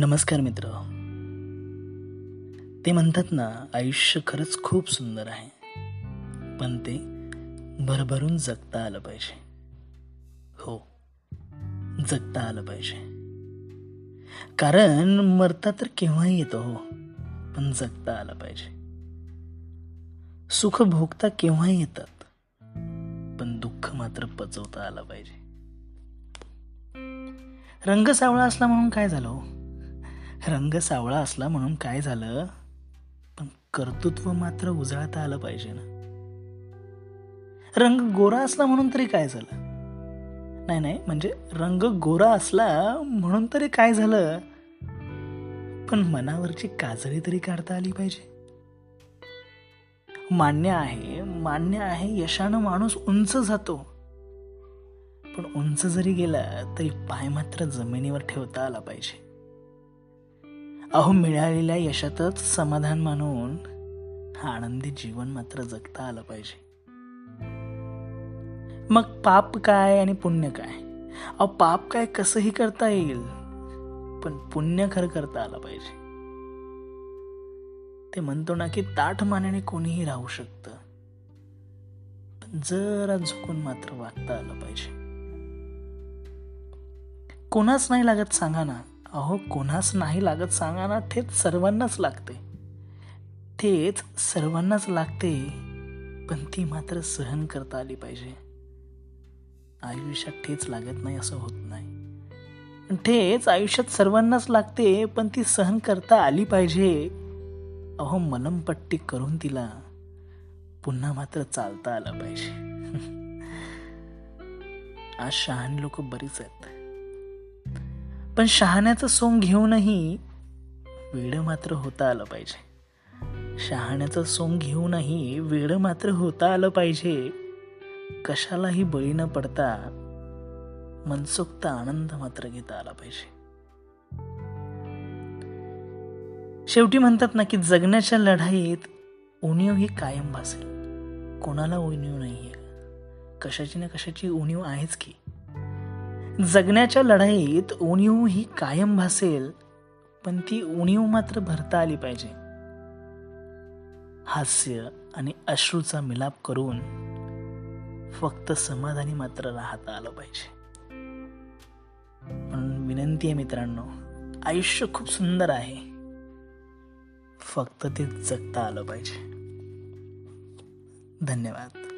नमस्कार मित्र. ते म्हणतात ना आयुष्य खरंच खूप सुंदर आहे. पण ते भरभरून जगता आलं पाहिजे. हो जगता आलं पाहिजे. कारण मरता तर केव्हाही येतो हो पण जगता आलं पाहिजे. सुख भोगता केव्हाही येतात पण दुःख मात्र पचवता आलं पाहिजे. रंग सावळा असला म्हणून काय झालं हो? रंग सावळा असला म्हणून काय झालं? पण कर्तृत्व मात्र उजळता आलं पाहिजे ना. रंग गोरा असला म्हणून तरी काय झालं? नाही नाही म्हणजे रंग गोरा असला म्हणून तरी काय झालं? पण मनावरची काजळी तरी काढता आली पाहिजे. मान्य आहे मान्य आहे यशानं माणूस उंच जातो. पण उंच जरी गेला तरी पाय मात्र जमिनीवर ठेवता आला पाहिजे. अहो मिळालेल्या यशातच समाधान मानून आनंदी जीवन मात्र जगता आलं पाहिजे. मग पाप काय आणि पुण्य काय? अहो पाप काय कसंही करता येईल पण पुण्य खरं करता आलं पाहिजे. ते म्हणतो ना की ताठ मानेने कोणीही राहू शकतं पण जरा झुकून मात्र वागता आलं पाहिजे. कोणाच नाही लागत सांगा ना अहो कोणास नाही लागत सांगा ना ठेच सर्वांनाच लागते. तेच सर्वांनाच लागते पण ती मात्र सहन करता आली पाहिजे. आयुष्यात ठेच लागत नाही असं होत नाही. ठेच आयुष्यात सर्वांनाच लागते पण ती सहन करता आली पाहिजे. अहो मलमपट्टी करून तिला पुन्हा मात्र चालता आलं पाहिजे. आज शहाणी लोक बरीच आहेत. पण शहाण्याचं सोंग घेऊनही वेड मात्र होता आलं पाहिजे. शहाण्याचं सोंग घेऊनही वेड मात्र होता आलं पाहिजे. कशालाही बळी न पडता मनसोक्त आनंद मात्र घेता आला पाहिजे. शेवटी म्हणतात ना की जगण्याच्या लढाईत उणीव ही कायम भासेल. कोणाला उणीव नाहीये. कशाची ना कशाची उणीव आहेच की. जगण्याच्या लढाईत उणीव ही कायम भासेल पण ती उणीव मात्र भरता आली पाहिजे. हास्य आणि अश्रूचा मिलाप करून फक्त समाधानी मात्र राहता आलं पाहिजे. म्हणून विनंती आहे मित्रांनो आयुष्य खूप सुंदर आहे फक्त ते जगता आलं पाहिजे. धन्यवाद.